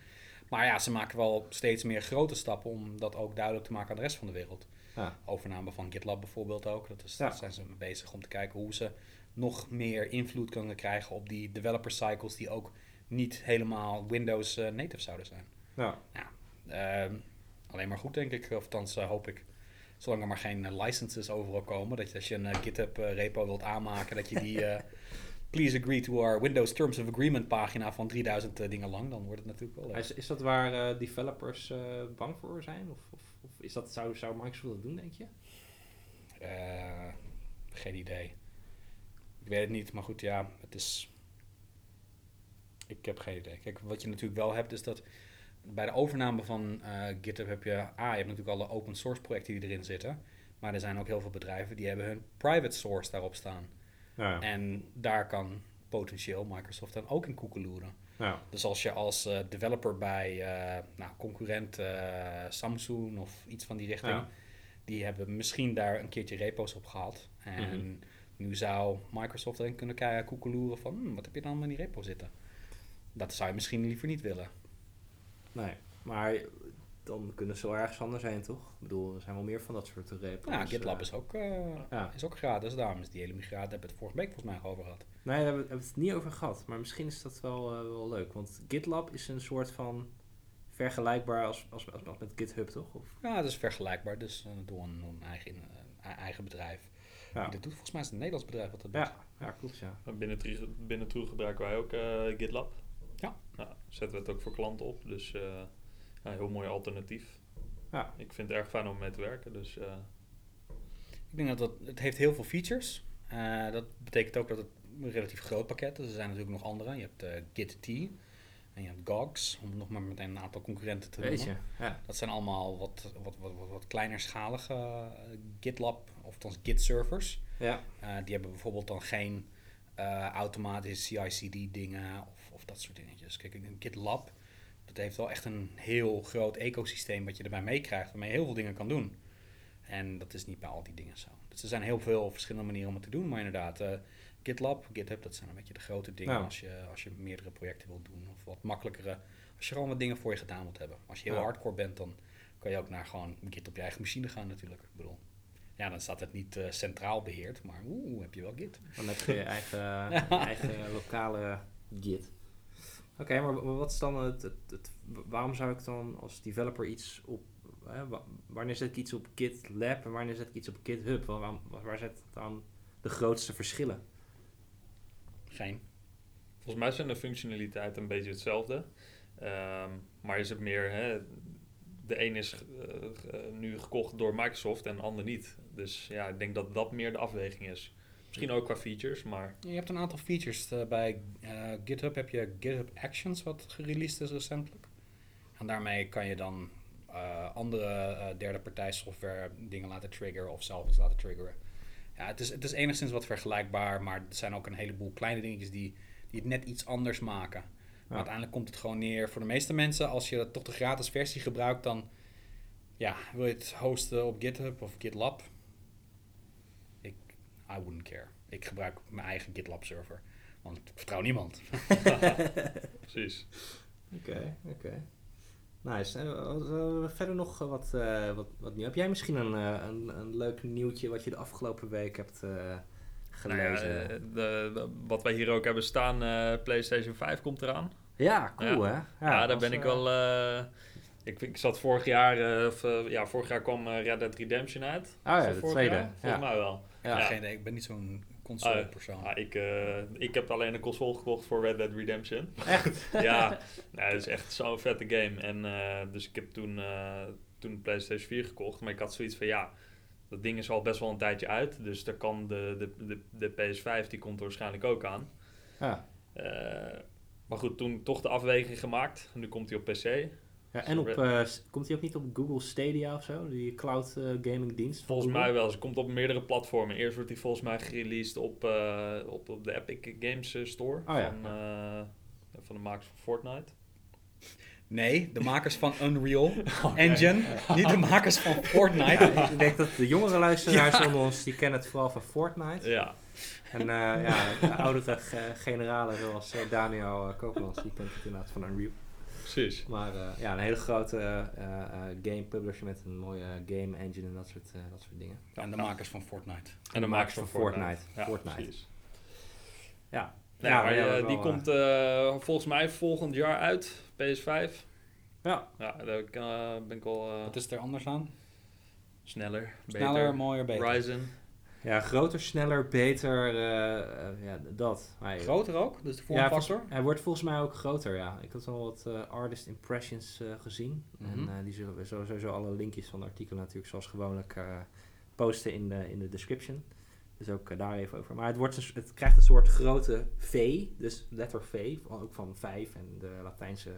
Maar ja, ze maken wel steeds meer grote stappen om dat ook duidelijk te maken aan de rest van de wereld. Ja. Overname van GitLab bijvoorbeeld ook. Dat is, Ja. Daar zijn ze mee bezig om te kijken hoe ze nog meer invloed kunnen krijgen op die developer cycles die ook niet helemaal Windows eh, native zouden zijn. Ja. Ehm, alleen maar goed, denk ik. Of althans, eh, hoop ik. Zolang er maar geen eh, licenses overal komen. Dat je als je een eh, GitHub eh, repo wilt aanmaken, dat je die... Please agree to our Windows Terms of Agreement pagina van 3000 eh, dingen lang. Dan wordt het natuurlijk wel leuk. Is, is dat waar developers bang voor zijn? Of, of, of is dat, zou, zou Microsoft dat doen, denk je? Geen idee. Ik weet het niet, maar goed, ja, het is... Ik heb geen idee. Kijk, wat je natuurlijk wel hebt, is dat bij de overname van eh, GitHub heb je... A, je hebt natuurlijk alle open source projecten die erin zitten. Maar er zijn ook heel veel bedrijven die hebben hun private source daarop staan. Ja. En daar kan potentieel Microsoft dan ook in koekeloeren. ja. Dus als je als eh, developer bij eh, nou, concurrent Samsung of iets van die richting, die hebben misschien daar een keertje repo's op gehad. En Mhm. nu zou Microsoft erin kunnen kijken, koekeloeren van, "Hmm, wat heb je dan in die repo zitten? Dat zou je misschien liever niet willen. Nee, maar dan kunnen ze wel ergens anders zijn, toch? Ik bedoel, er zijn wel meer van dat soort repos. Ja, GitLab eh. is ook, eh, Ja. is ook gratis. Daarom is die hele migratie, hebben we het vorige week volgens mij over gehad. Nee, daar hebben we het niet over gehad. Maar misschien is dat wel, eh, wel leuk. Want GitLab is een soort van vergelijkbaar als, als, als, als met GitHub, toch? Of, Ja, dat is vergelijkbaar. Dus uh, door een, een eigen, eigen bedrijf. ja. Die dat doet. Volgens mij is het een Nederlands bedrijf wat dat doet. Ja, ja, klopt, ja. Binnen, binnen gebruiken wij ook eh, GitLab. Ja. Nou, zetten we het ook voor klanten op. Dus eh ja, heel mooi alternatief. Ja. Ik vind het erg fijn om mee te werken. Dus eh, Ik denk dat het, het heeft heel veel features. Eh dat betekent ook dat het een relatief groot pakket is. Er zijn natuurlijk nog andere. Je hebt eh, Git-T en je hebt Gogs, om nog maar meteen een aantal concurrenten te Weet noemen. je, ja. Dat zijn allemaal wat, wat, wat, wat, wat kleinerschalige GitLab, of althans Git-servers. Ja, Eh, die hebben bijvoorbeeld dan geen eh, automatische CI/CD dingen of dat soort dingetjes. Kijk, denk GitLab, dat heeft wel echt een heel groot ecosysteem wat je erbij meekrijgt, waarmee je heel veel dingen kan doen. En dat is niet bij al die dingen zo. Dus er zijn heel veel verschillende manieren om het te doen, maar inderdaad, eh, GitLab, GitHub, dat zijn een beetje de grote dingen als, je, als je meerdere projecten wilt doen. Of wat makkelijkere, als je gewoon wat dingen voor je gedaan wilt hebben. Als je heel Ja. hardcore bent, dan kan je ook naar gewoon Git op je eigen machine gaan natuurlijk. Ik bedoel, ja, dan staat het niet eh, centraal beheerd, maar oeh, heb je wel Git. dan heb je je eigen, eigen lokale Git. Oké, maar wa- wat is dan het, het, het- Waarom zou ik dan als developer iets op... Hè, wa- wanneer zet ik iets op GitLab en wanneer zet ik iets op GitHub? Waar, waar, waar zit dan de grootste verschillen? Geen. volgens mij zijn de functionaliteiten een beetje hetzelfde. Ehm, maar is het meer, hè, de een is eh, nu gekocht door Microsoft en de ander niet. Dus ja, ik denk dat dat meer de afweging is. Misschien ook qua features, maar Je hebt een aantal features. eh, bij eh, GitHub heb je GitHub Actions, wat gereleased is recentelijk. En daarmee kan je dan eh, andere eh, derde partij software dingen laten triggeren of zelf iets laten triggeren. Ja, het is, het is enigszins wat vergelijkbaar, maar er zijn ook een heleboel kleine dingetjes die, die het net iets anders maken. Maar uiteindelijk komt het gewoon neer voor de meeste mensen, als je toch de gratis versie gebruikt, dan ja, wil je het hosten op GitHub of GitLab. Ik, I wouldn't care. Ik gebruik mijn eigen GitLab server, want ik vertrouw niemand. precies. Oké, oké. Nice. En eh, eh, verder nog eh, wat, eh, wat, wat nieuw. Heb jij misschien een, eh, een, een leuk nieuwtje wat je de afgelopen week hebt eh, Nou ja, gelezen? eh, de, de- wat wij hier ook hebben staan, eh, PlayStation 5 komt eraan. ja, cool hè? Ja, daar was, ben ik wel. eh, ik, ik zat vorig jaar, of, ja, vorig jaar kwam Red Dead Redemption uit. Oh ja, de vorig tweede. jaar? Volgens Ja. mij wel. Ja. Ja. Geen idee, ik ben niet zo'n console persoon. Ah, ik, eh, ik heb alleen een console gekocht voor Red Dead Redemption. Echt? ja, nou, dat is echt zo'n vette game. En eh, dus ik heb toen, eh, toen de PlayStation 4 gekocht. Maar ik had zoiets van ja, dat ding is al best wel een tijdje uit. Dus daar kan de, de, de, de PS5, die komt er waarschijnlijk ook aan. Ja. Eh, maar goed, toen toch de afweging gemaakt. Nu komt hij op PC. Ja en op, eh, komt hij ook niet op Google Stadia of zo? Die cloud eh, gaming dienst? Volgens Google? mij wel. Ze komt op meerdere platformen. Eerst wordt hij volgens mij gereleased op, eh, op, op de Epic Games Store. Oh ja. van, eh, van de makers van Fortnite. Nee, de makers van Unreal Engine. Niet de makers van Fortnite. ik denk dat de jongere luisteraars onder ons, die kennen het vooral van Fortnite. Ja, En eh, ja, de oudere generalen zoals Daniel uh, Koopmans, die kent het inderdaad van Unreal. Precies. Maar eh, ja, een hele grote eh, eh, game publisher met een mooie game engine en dat soort, dat soort dingen. En de makers van Fortnite. En de makers van Fortnite. Fortnite. Ja, Fortnite. precies. Ja. Nou, ja, maar, ja, wel, die komt eh, volgens mij volgend jaar uit, PS5. Ja, Ja, daar ik, eh, ben ik al eh, Wat is er anders aan? sneller, Sneller, beter. mooier, beter. Ryzen. Ja, groter, sneller, beter, eh, eh, ja, dat. Groter ook? Dus de Ja, vormfactor? volgens- hij wordt volgens mij ook groter, ja. Ik had al wat eh, artist impressions gezien. Mhm. En eh, die zullen we sowieso alle linkjes van de artikelen natuurlijk zoals gewoonlijk posten in de, in de description. Dus ook daar even over. Maar het, wordt een het krijgt een soort grote V, dus letter V, ook van 5 en de Latijnse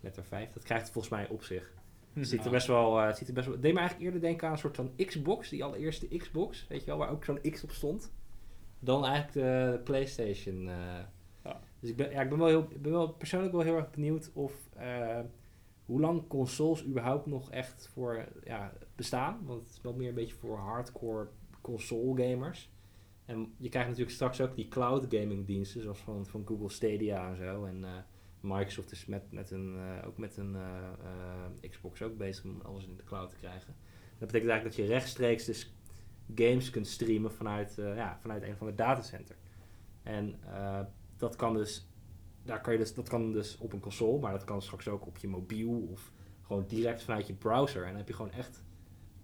letter 5. Dat krijgt het volgens mij op zich. Het ziet er best wel, eh, het ziet er best wel. Deed me eigenlijk eerder denken aan een soort van Xbox, die allereerste Xbox, weet je wel, waar ook zo'n X op stond. Dan eigenlijk de PlayStation. eh. Ja. Dus ik ben, ja, ik ben wel heel, ik ben wel persoonlijk wel heel erg benieuwd of eh, hoe lang consoles überhaupt nog echt voor ja, bestaan. Want het is wel meer een beetje voor hardcore console gamers. En je krijgt natuurlijk straks ook die cloud gaming diensten, zoals van, van Google Stadia en zo. En eh, Microsoft is met, met een, eh, ook met een eh, eh, Xbox ook bezig om alles in de cloud te krijgen. Dat betekent eigenlijk dat je rechtstreeks dus games kunt streamen vanuit, ja, vanuit een van de datacenter. En dat kan dus, daar kan je dus, dat kan dus op een console, maar dat kan straks ook op je mobiel of gewoon direct vanuit je browser. En dan heb je gewoon echt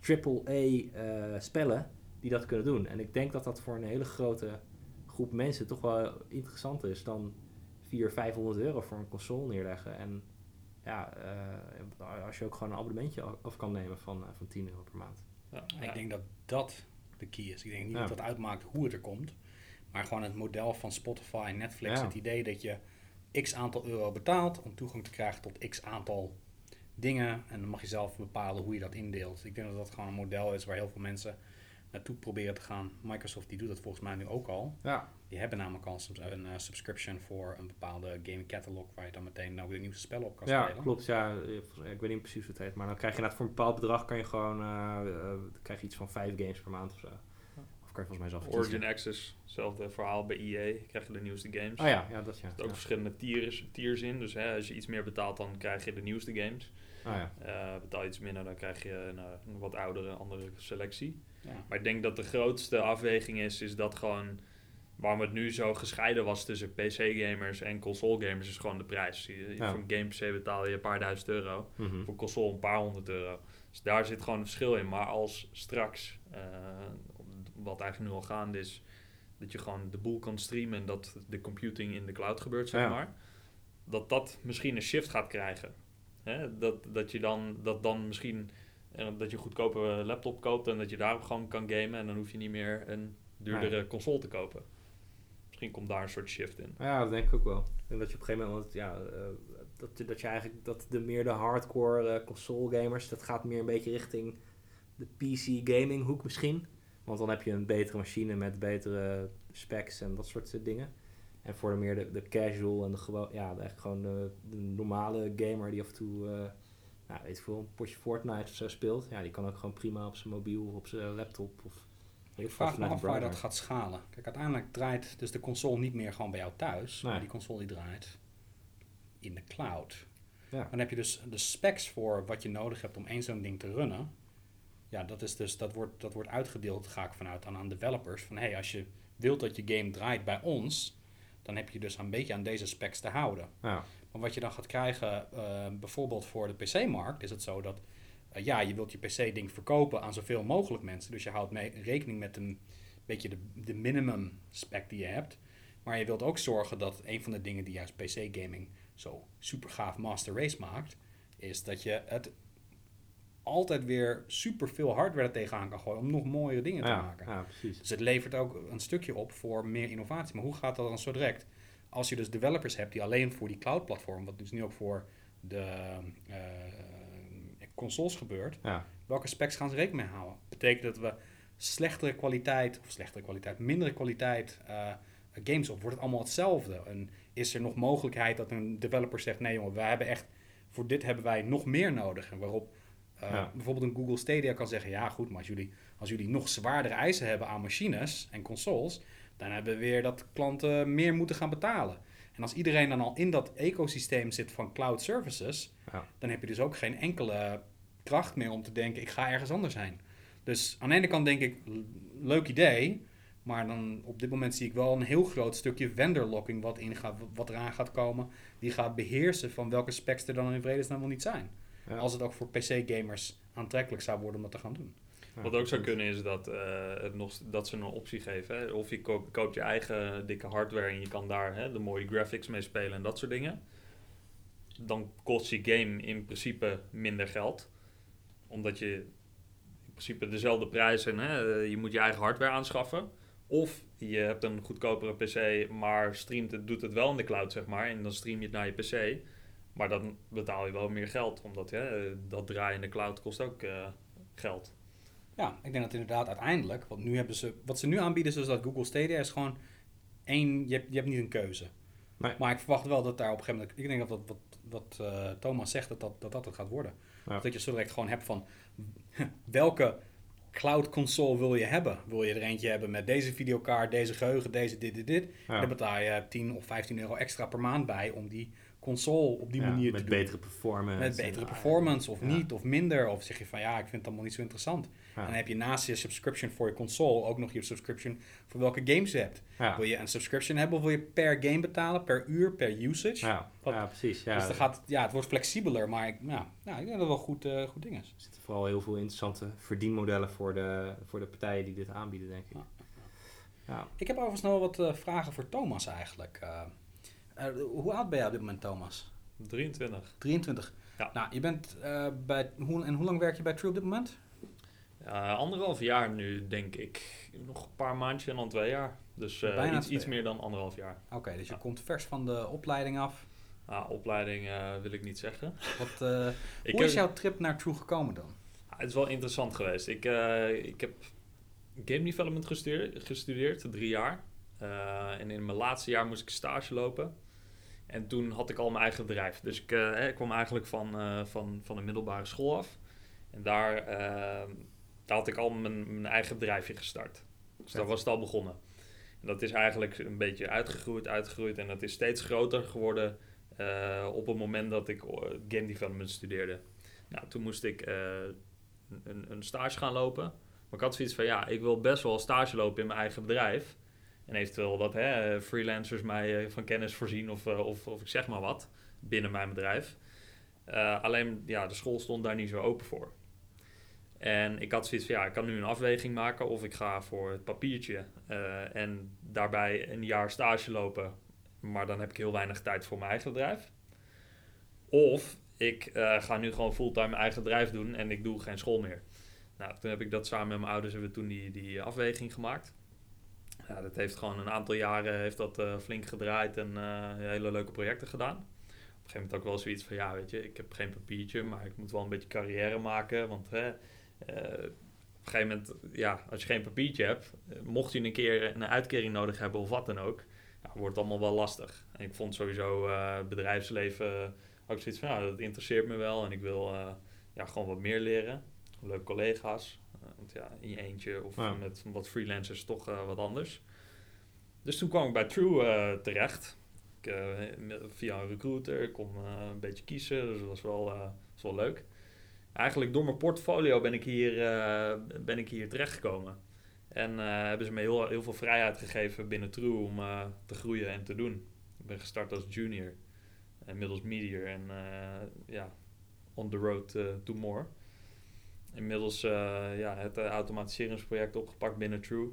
eh spellen die dat kunnen doen. En ik denk dat dat voor een hele grote groep mensen toch wel interessanter is dan 400, 500 euro voor een console neerleggen. En ja, eh, als je ook gewoon een abonnementje af kan nemen van, eh, van 10 euro per maand. Ja, Ik ja. denk dat dat de key is. Ik denk niet Ja. dat dat uitmaakt hoe het er komt. Maar gewoon het model van Spotify en Netflix. Ja. Het idee dat je x aantal euro betaalt om toegang te krijgen tot x aantal dingen. En dan mag je zelf bepalen hoe je dat indeelt. Ik denk dat dat gewoon een model is waar heel veel mensen naartoe proberen te gaan. Microsoft die doet dat volgens mij nu ook al. Ja, Die hebben namelijk al soms een eh, subscription voor een bepaalde game catalog waar je dan meteen nou de nieuwste spellen op kan ja spelen. klopt. Ja, Eh, ik weet niet precies hoe het heet. Maar dan krijg je inderdaad voor een bepaald bedrag kan je gewoon dan krijg je iets van 5 games per maand of zo. Of kan je volgens mij zelf Origin kiezen. Access, hetzelfde verhaal bij EA. Krijg je de nieuwste games. Oh ja, ja, dat ja. Er zitten ook Ja. verschillende tiers, tiers in. Dus hè, als je iets meer betaalt, dan krijg je de nieuwste games. Oh ja. Eh, betaal je iets minder, dan krijg je een, een wat oudere, andere selectie. Ja. Maar ik denk dat de grootste afweging is, is dat gewoon... Waarom het nu zo gescheiden was tussen PC-gamers en console-gamers, is gewoon de prijs. Je- Ja. Voor een game PC betaal je een paar duizend euro. Mhm. Voor console een paar honderd euro. Dus daar zit gewoon een verschil in. Maar als straks, eh, wat eigenlijk nu al gaande is, dat je gewoon de boel kan streamen en dat de computing in de cloud gebeurt, zeg Ja. maar. Dat dat misschien een shift gaat krijgen. Hè? Dat, dat je dan, dat dan misschien, eh, dat je een goedkope laptop koopt en dat je daarop gewoon kan gamen. En dan hoef je niet meer een duurdere console te kopen. Misschien komt daar een soort shift in. Ja, dat denk ik ook wel. Ik denk dat je op een gegeven moment, ja, eh, dat, dat je eigenlijk, dat de meer de hardcore eh, console gamers, dat gaat meer een beetje richting de PC gaming hoek misschien. Want dan heb je een betere machine met betere specs en dat soort dingen. En voor de meer de, de casual en de gewoon, ja, de, echt gewoon de, de normale gamer die af en toe, eh, nou, weet ik veel, een potje Fortnite of zo speelt. Ja, die kan ook gewoon prima op zijn mobiel of op zijn laptop of Ik vraag me af waar dat gaat schalen. Kijk, uiteindelijk draait dus de console niet meer gewoon bij jou thuis. Nee. Maar die console die draait in de cloud. Ja. Dan heb je dus de specs voor wat je nodig hebt om één zo'n ding te runnen. Ja, dat, is dus, dat, wordt, dat wordt uitgedeeld, ga ik vanuit, aan, aan developers. Van hey, als je wilt dat je game draait bij ons, dan heb je dus een beetje aan deze specs te houden. Ja, Maar wat je dan gaat krijgen, eh, bijvoorbeeld voor de PC-markt, is het zo dat eh, ja, je wilt je PC-ding verkopen aan zoveel mogelijk mensen. Dus je houdt mee, rekening met een beetje de, de minimum spec die je hebt. Maar je wilt ook zorgen dat een van de dingen die juist PC-gaming zo super gaaf Master Race maakt, is dat je het altijd weer super veel hardware er tegenaan kan gooien om nog mooiere dingen te ja, maken. ja, precies. Dus het levert ook een stukje op voor meer innovatie. Maar hoe gaat dat dan zo direct? Als je dus developers hebt die alleen voor die cloud-platform, wat dus nu ook voor de eh, consoles gebeurt, Ja. welke specs gaan ze rekening mee houden? Betekent dat we slechtere kwaliteit, of slechtere kwaliteit, mindere kwaliteit eh, games, of wordt het allemaal hetzelfde? En is er nog mogelijkheid dat een developer zegt, nee jongen, wij hebben echt voor dit hebben wij nog meer nodig. En waarop eh, Ja. bijvoorbeeld een Google Stadia kan zeggen, ja goed, maar als jullie, als jullie nog zwaardere eisen hebben aan machines en consoles, dan hebben we weer dat klanten meer moeten gaan betalen. En als iedereen dan al in dat ecosysteem zit van cloud services, Ja. dan heb je dus ook geen enkele kracht meer om te denken, ik ga ergens anders heen. Dus aan de ene kant denk ik, leuk idee, maar dan op dit moment zie ik wel een heel groot stukje vendor locking wat, ingaat, wat eraan gaat komen. Die gaat beheersen van welke specs er dan in vredesnaam wel niet zijn. Ja. Als het ook voor PC-gamers aantrekkelijk zou worden om dat te gaan doen. Wat ook zou kunnen is dat, eh, nog, dat ze een optie geven. Hè? Of je koopt, je eigen dikke hardware en je kan daar hè, de mooie graphics mee spelen en dat soort dingen. Dan kost je game in principe minder geld. Omdat je in principe dezelfde prijzen, hè, je moet je eigen hardware aanschaffen. Of je hebt een goedkopere PC, maar streamt het, doet het wel in de cloud, zeg maar. En dan stream je het naar je PC. Maar dan betaal je wel meer geld, omdat hè, dat draaien in de cloud kost ook eh, geld. Ja, ik denk dat inderdaad uiteindelijk, want nu hebben ze, wat ze nu aanbieden is dat Google Stadia is gewoon één, je hebt, je hebt niet een keuze. Nee. Maar ik verwacht wel dat daar op een gegeven moment, ik denk dat wat, wat, wat eh, Thomas zegt, dat dat, dat dat het gaat worden. Ja. Dat je zo direct gewoon hebt van, welke cloud console wil je hebben? Wil je er eentje hebben met deze videokaart, deze geheugen, deze dit, dit, dit? Ja. daar betaal je 10 of 15 euro extra per maand bij om die console op die Ja, manier met te doen. betere performance. Met betere performance of Ja. niet, of minder. Of zeg je van ja, ik vind het allemaal niet zo interessant. Ja. En dan heb je naast je subscription voor je console ook nog je subscription voor welke games je hebt. Wil je een subscription hebben of wil je per game betalen, per uur, per usage? Ja, Wat- precies. Ja. Dus dan gaat, ja, het wordt flexibeler, maar ik, ja, nou, ik denk dat het wel goed, eh, goed ding is. Er zitten vooral heel veel interessante verdienmodellen voor de, voor de partijen die dit aanbieden, denk ik. Ik heb overigens nog wat eh, vragen voor Thomas eigenlijk. Eh, hoe oud ben jij op dit moment, Thomas? 23. 23. Ja. Nou, je bent eh, bij, hoe, en hoe lang werk je bij True op dit moment? Ja, anderhalf jaar nu, denk ik. Nog een paar maandjes en dan twee jaar. Dus eh, Bijna iets, meer dan anderhalf jaar. Oké, dus je komt vers van de opleiding af. Ah, opleiding eh, wil ik niet zeggen. Wat, eh, hoe heb- is jouw trip naar True gekomen dan? Het is wel interessant geweest. Ik, eh, ik heb game development gestudeerd, gestudeerd drie jaar. Eh, en in mijn laatste jaar moest ik stage lopen. En toen had ik al mijn eigen bedrijf. Dus ik, eh, ik kwam eigenlijk van, eh, van, van de middelbare school af. En daar, eh, daar had ik al mijn, mijn eigen bedrijfje gestart. Dus daar was het al begonnen. En dat is eigenlijk een beetje uitgegroeid, uitgegroeid. En dat is steeds groter geworden eh, op het moment dat ik game development studeerde. Nou, toen moest ik een, een stage gaan lopen. Maar ik had zoiets van, ja, ik wil best wel stage lopen in mijn eigen bedrijf. En eventueel dat freelancers mij eh, van kennis voorzien of, eh, of, of ik zeg maar wat binnen mijn bedrijf. Eh, alleen, ja, de school stond daar niet zo open voor. En ik had zoiets van, ja, ik kan nu een afweging maken of ik ga voor het papiertje en daarbij een jaar stage lopen. Maar dan heb ik heel weinig tijd voor mijn eigen bedrijf. Of ik ga nu gewoon fulltime mijn eigen bedrijf doen en ik doe geen school meer. Nou, toen heb ik dat samen met mijn ouders hebben we toen die, die afweging gemaakt. Ja, dat heeft gewoon een aantal jaren heeft dat, eh, flink gedraaid en eh, hele leuke projecten gedaan. Op een gegeven moment ook wel zoiets van, ja, weet je, ik heb geen papiertje, maar ik moet wel een beetje carrière maken. Want hè, eh, op een gegeven moment, ja, als je geen papiertje hebt, eh, mocht je een keer een uitkering nodig hebben of wat dan ook, ja, wordt het allemaal wel lastig. En ik vond sowieso eh, bedrijfsleven ook zoiets van, ja, dat interesseert me wel en ik wil eh, ja, gewoon wat meer leren. Leuke collega's. Want ja, in je eentje of Ja. met wat freelancers toch eh, wat anders. Dus toen kwam ik bij True eh, terecht. Ik, eh, via een recruiter, ik kon een beetje kiezen, dus dat was wel, was wel leuk. Eigenlijk door mijn portfolio ben ik hier, ben ik hier terechtgekomen. En hebben ze me heel, heel veel vrijheid gegeven binnen True om te groeien en te doen. Ik ben gestart als junior, inmiddels meteor en ja, on the road to more. Inmiddels eh, ja, het eh, automatiseringsproject opgepakt binnen True.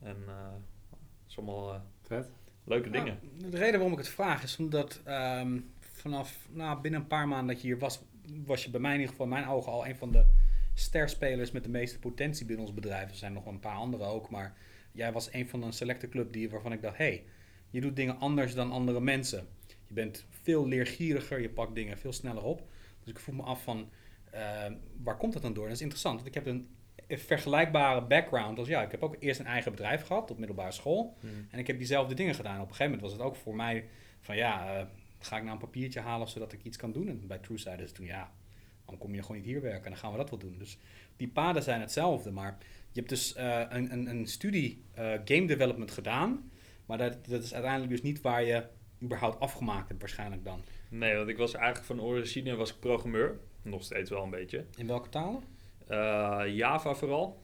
En eh het is allemaal Vet. leuke dingen. Nou, de reden waarom ik het vraag is omdat ehm, vanaf nou, binnen een paar maanden dat je hier was, was je bij mij in ieder geval in mijn ogen al een van de sterspelers met de meeste potentie binnen ons bedrijf. Er zijn nog wel een paar andere ook, maar jij was een van een selecte club die, waarvan ik dacht, hey, je doet dingen anders dan andere mensen. Je bent veel leergieriger, je pakt dingen veel sneller op. Dus ik vroeg me af van, waar komt dat dan door? En dat is interessant, want ik heb een vergelijkbare background als ja, ik heb ook eerst een eigen bedrijf gehad op middelbare school. Hmm. En ik heb diezelfde dingen gedaan. Op een gegeven moment was het ook voor mij van ja, eh, ga ik nou een papiertje halen zodat ik iets kan doen? En bij TrueSide is toen, ja, dan kom je gewoon niet hier werken en dan gaan we dat wel doen. Dus die paden zijn hetzelfde, maar je hebt dus eh, een, een, een studie eh, game development gedaan, maar dat, dat is uiteindelijk dus niet waar je überhaupt afgemaakt hebt waarschijnlijk dan. Nee, want ik was eigenlijk van origine was ik programmeur. Nog steeds wel een beetje. In welke talen? Eh, Java vooral.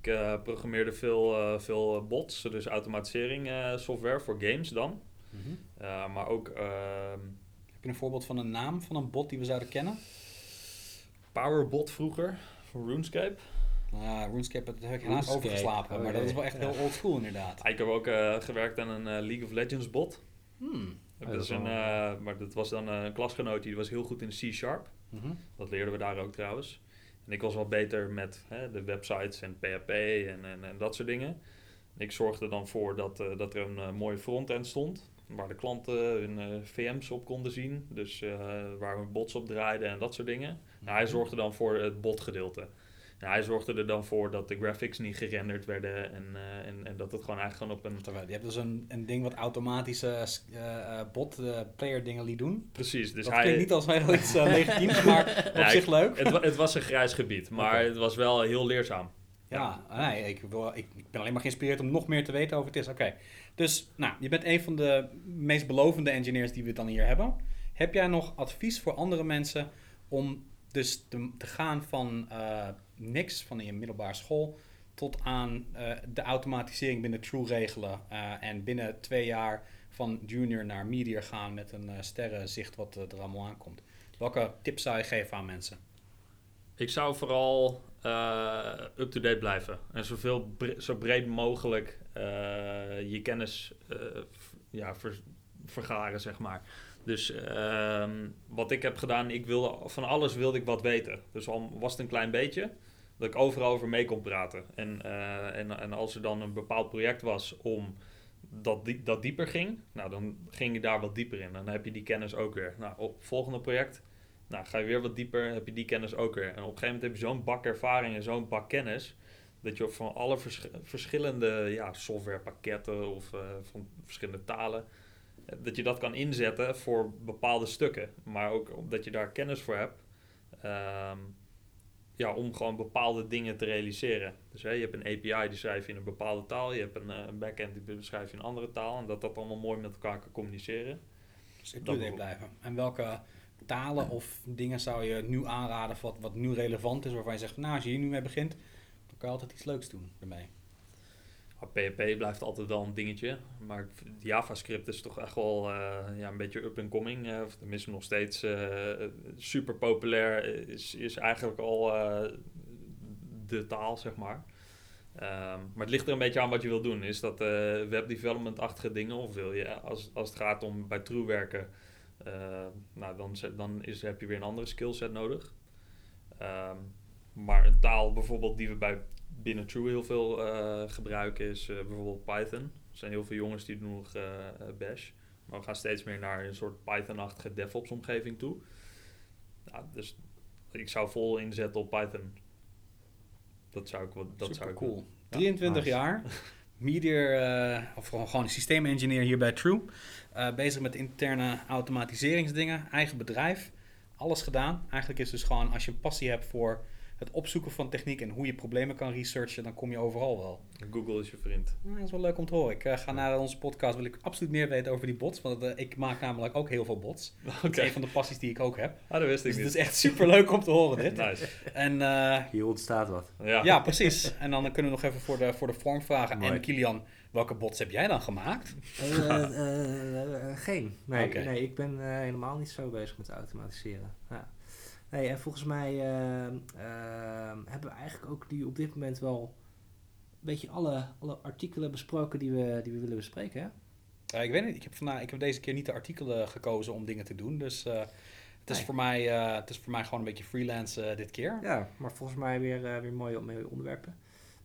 Ik eh, programmeerde veel, eh, veel bots, dus automatisering eh, software voor games dan. Eh, maar ook ehm, Heb je een voorbeeld van een naam van een bot die we zouden kennen? Powerbot vroeger, voor RuneScape. Nou, RuneScape dat heb ik helaas RuneScape, overgeslapen, oh maar dat is wel echt Ja. heel old school inderdaad. Ik heb ook eh, gewerkt aan een League of Legends bot. Hmm. dat dat is een, eh, maar dat was dan een klasgenoot die was heel goed in C-Sharp. Mhm. Dat leerden we daar ook trouwens. En ik was wel beter met hè, de websites en PHP en, en, en dat soort dingen. En ik zorgde er dan voor dat, eh, dat er een eh, mooie frontend stond. Waar de klanten hun eh, VM's op konden zien. Dus waar hun bots op draaiden en dat soort dingen. Nou, hij zorgde dan voor het botgedeelte. En hij zorgde er dan voor dat de graphics niet gerenderd werden. En, eh, en, en dat het gewoon eigenlijk gewoon op een... Terwijl, je hebt dus een, een ding wat automatische eh, bot player dingen liet doen. Precies, dus dat hij... klinkt niet als heel iets negatiefs, maar op Ja, zich leuk. het, het was een grijs gebied, maar het was wel heel leerzaam. Ja, nee, ik, wil, ik, ik ben alleen maar geïnspireerd om nog meer te weten over het is. Oké, dus nou, je bent een van de meest belovende engineers die we dan hier hebben. Heb jij nog advies voor andere mensen om dus te, te gaan van niks, van in je middelbare school, tot aan eh, de automatisering binnen True regelen eh, en binnen twee jaar van junior naar meteor gaan met een eh sterrenzicht wat er allemaal aankomt? Welke tips zou je geven aan mensen? Ik zou vooral up-to-date blijven. En zoveel zo breed mogelijk je kennis ja, ver- vergaren, zeg maar. Dus ehm, wat ik heb gedaan, ik wilde, van alles wilde ik wat weten. Dus al was het een klein beetje, dat ik overal over mee kon praten. En, eh, en, en als er dan een bepaald project was om dat, die, dat dieper ging, nou, dan ging je daar wat dieper in. Dan heb je die kennis ook weer. Nou, volgende project nou, ga je weer wat dieper, heb je die kennis ook weer. En op een gegeven moment heb je zo'n bak ervaring en zo'n bak kennis, dat je van alle vers- verschillende ja, softwarepakketten of eh, van verschillende talen, eh, dat je dat kan inzetten voor bepaalde stukken. Maar ook omdat je daar kennis voor hebt, ehm, ja, om gewoon bepaalde dingen te realiseren. Dus hè, je hebt een API die schrijf je in een bepaalde taal, je hebt een, een backend die beschrijf je in een andere taal, en dat dat allemaal mooi met elkaar kan communiceren. Dus ik Dat moet blijven. En welke talen of dingen zou je nu aanraden wat, wat nu relevant is, waarvan je zegt, nou, als je hier nu mee begint, dan kan je altijd iets leuks doen ermee. PHP blijft altijd wel een dingetje, maar JavaScript is toch echt wel eh, ja, een beetje up and coming. eh, of tenminste nog steeds eh, super populair. Is, is eigenlijk al de taal, zeg maar. Ehm, maar het ligt er een beetje aan wat je wil doen. Is dat webdevelopment-achtige dingen of wil je, als, als het gaat om bij True werken, nou, dan, dan is, heb je weer een andere skillset nodig. Ehm, maar een taal bijvoorbeeld die we bij binnen True heel veel eh, gebruiken is eh, bijvoorbeeld Python. Er zijn heel veel jongens die doen nog eh, Bash. Maar we gaan steeds meer naar een soort Python-achtige DevOps-omgeving toe. Dus ik zou vol inzetten op Python. Dat zou ik wel. Dat zou ik cool. Ja, 23 nice. jaar, eh, of gewoon gewoon een systeemengineer hier bij True. Bezig met interne automatiseringsdingen, eigen bedrijf. Alles gedaan. Eigenlijk is dus gewoon, als je een passie hebt voor het opzoeken van techniek en hoe je problemen kan researchen, dan kom je overal wel. Google is je vriend. Nou, dat is wel leuk om te horen. Ik eh, ga naar onze podcast, wil ik absoluut meer weten over die bots. Want eh, ik maak namelijk ook heel veel bots. Oké, Dat is een van de passies die ik ook heb. ah, dat wist ik Dus het niet. is echt super leuk om te horen dit. Nice. En eh, Hier ontstaat wat. Ja. ja, precies. En dan kunnen we nog even voor de, voor de vorm vragen. Mooi. En Kilian, welke bots heb jij dan gemaakt? Eh, eh, eh, geen. Nee, nee ik ben helemaal niet zo bezig met automatiseren. Ja. Nee, en volgens mij eh, eh, hebben we eigenlijk ook die op dit moment wel een beetje alle, alle artikelen besproken die we, die we willen bespreken. Hè? Ik weet niet, ik heb, vandaag, ik heb deze keer niet de artikelen gekozen om dingen te doen. Dus het, is Nee. voor mij, het is voor mij gewoon een beetje freelance dit keer. Ja, maar volgens mij weer, weer mooie, mooie onderwerpen.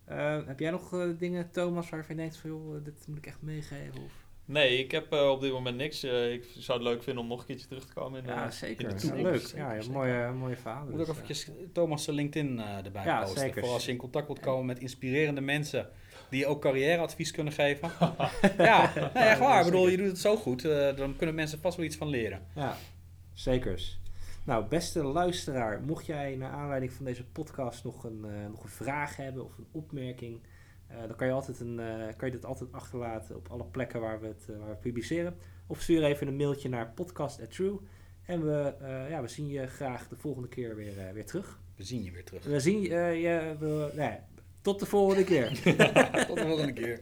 Eh, heb jij nog eh, dingen, Thomas, waarvan je denkt van joh, eh, dit moet ik echt meegeven? Of? Nee, ik heb eh, op dit moment niks. Ik zou het leuk vinden om nog een keertje terug te komen in, Ja, eh, zeker. in de Ja, leuk. Zeker, Ja, ja, zeker. mooie, mooie verhalen. Moet ook dus, eventjes Thomas' LinkedIn eh, erbij Ja, posten. zeker. Voor als je in contact wilt komen met inspirerende mensen die ook carrièreadvies kunnen geven. ja, nee, echt waar. Ik bedoel, je doet het zo goed. dan kunnen mensen vast wel iets van leren. Ja, zekers. Nou, beste luisteraar, mocht jij naar aanleiding van deze podcast nog een, eh, nog een vraag hebben of een opmerking, eh, dan kan je, altijd een, eh, kan je dit altijd achterlaten op alle plekken waar we het, waar we publiceren. Of stuur even een mailtje naar podcast@true. En we, ja, we zien je graag de volgende keer weer, weer terug. We zien je weer terug. We zien je, we, nee, tot de volgende keer. Tot de volgende keer.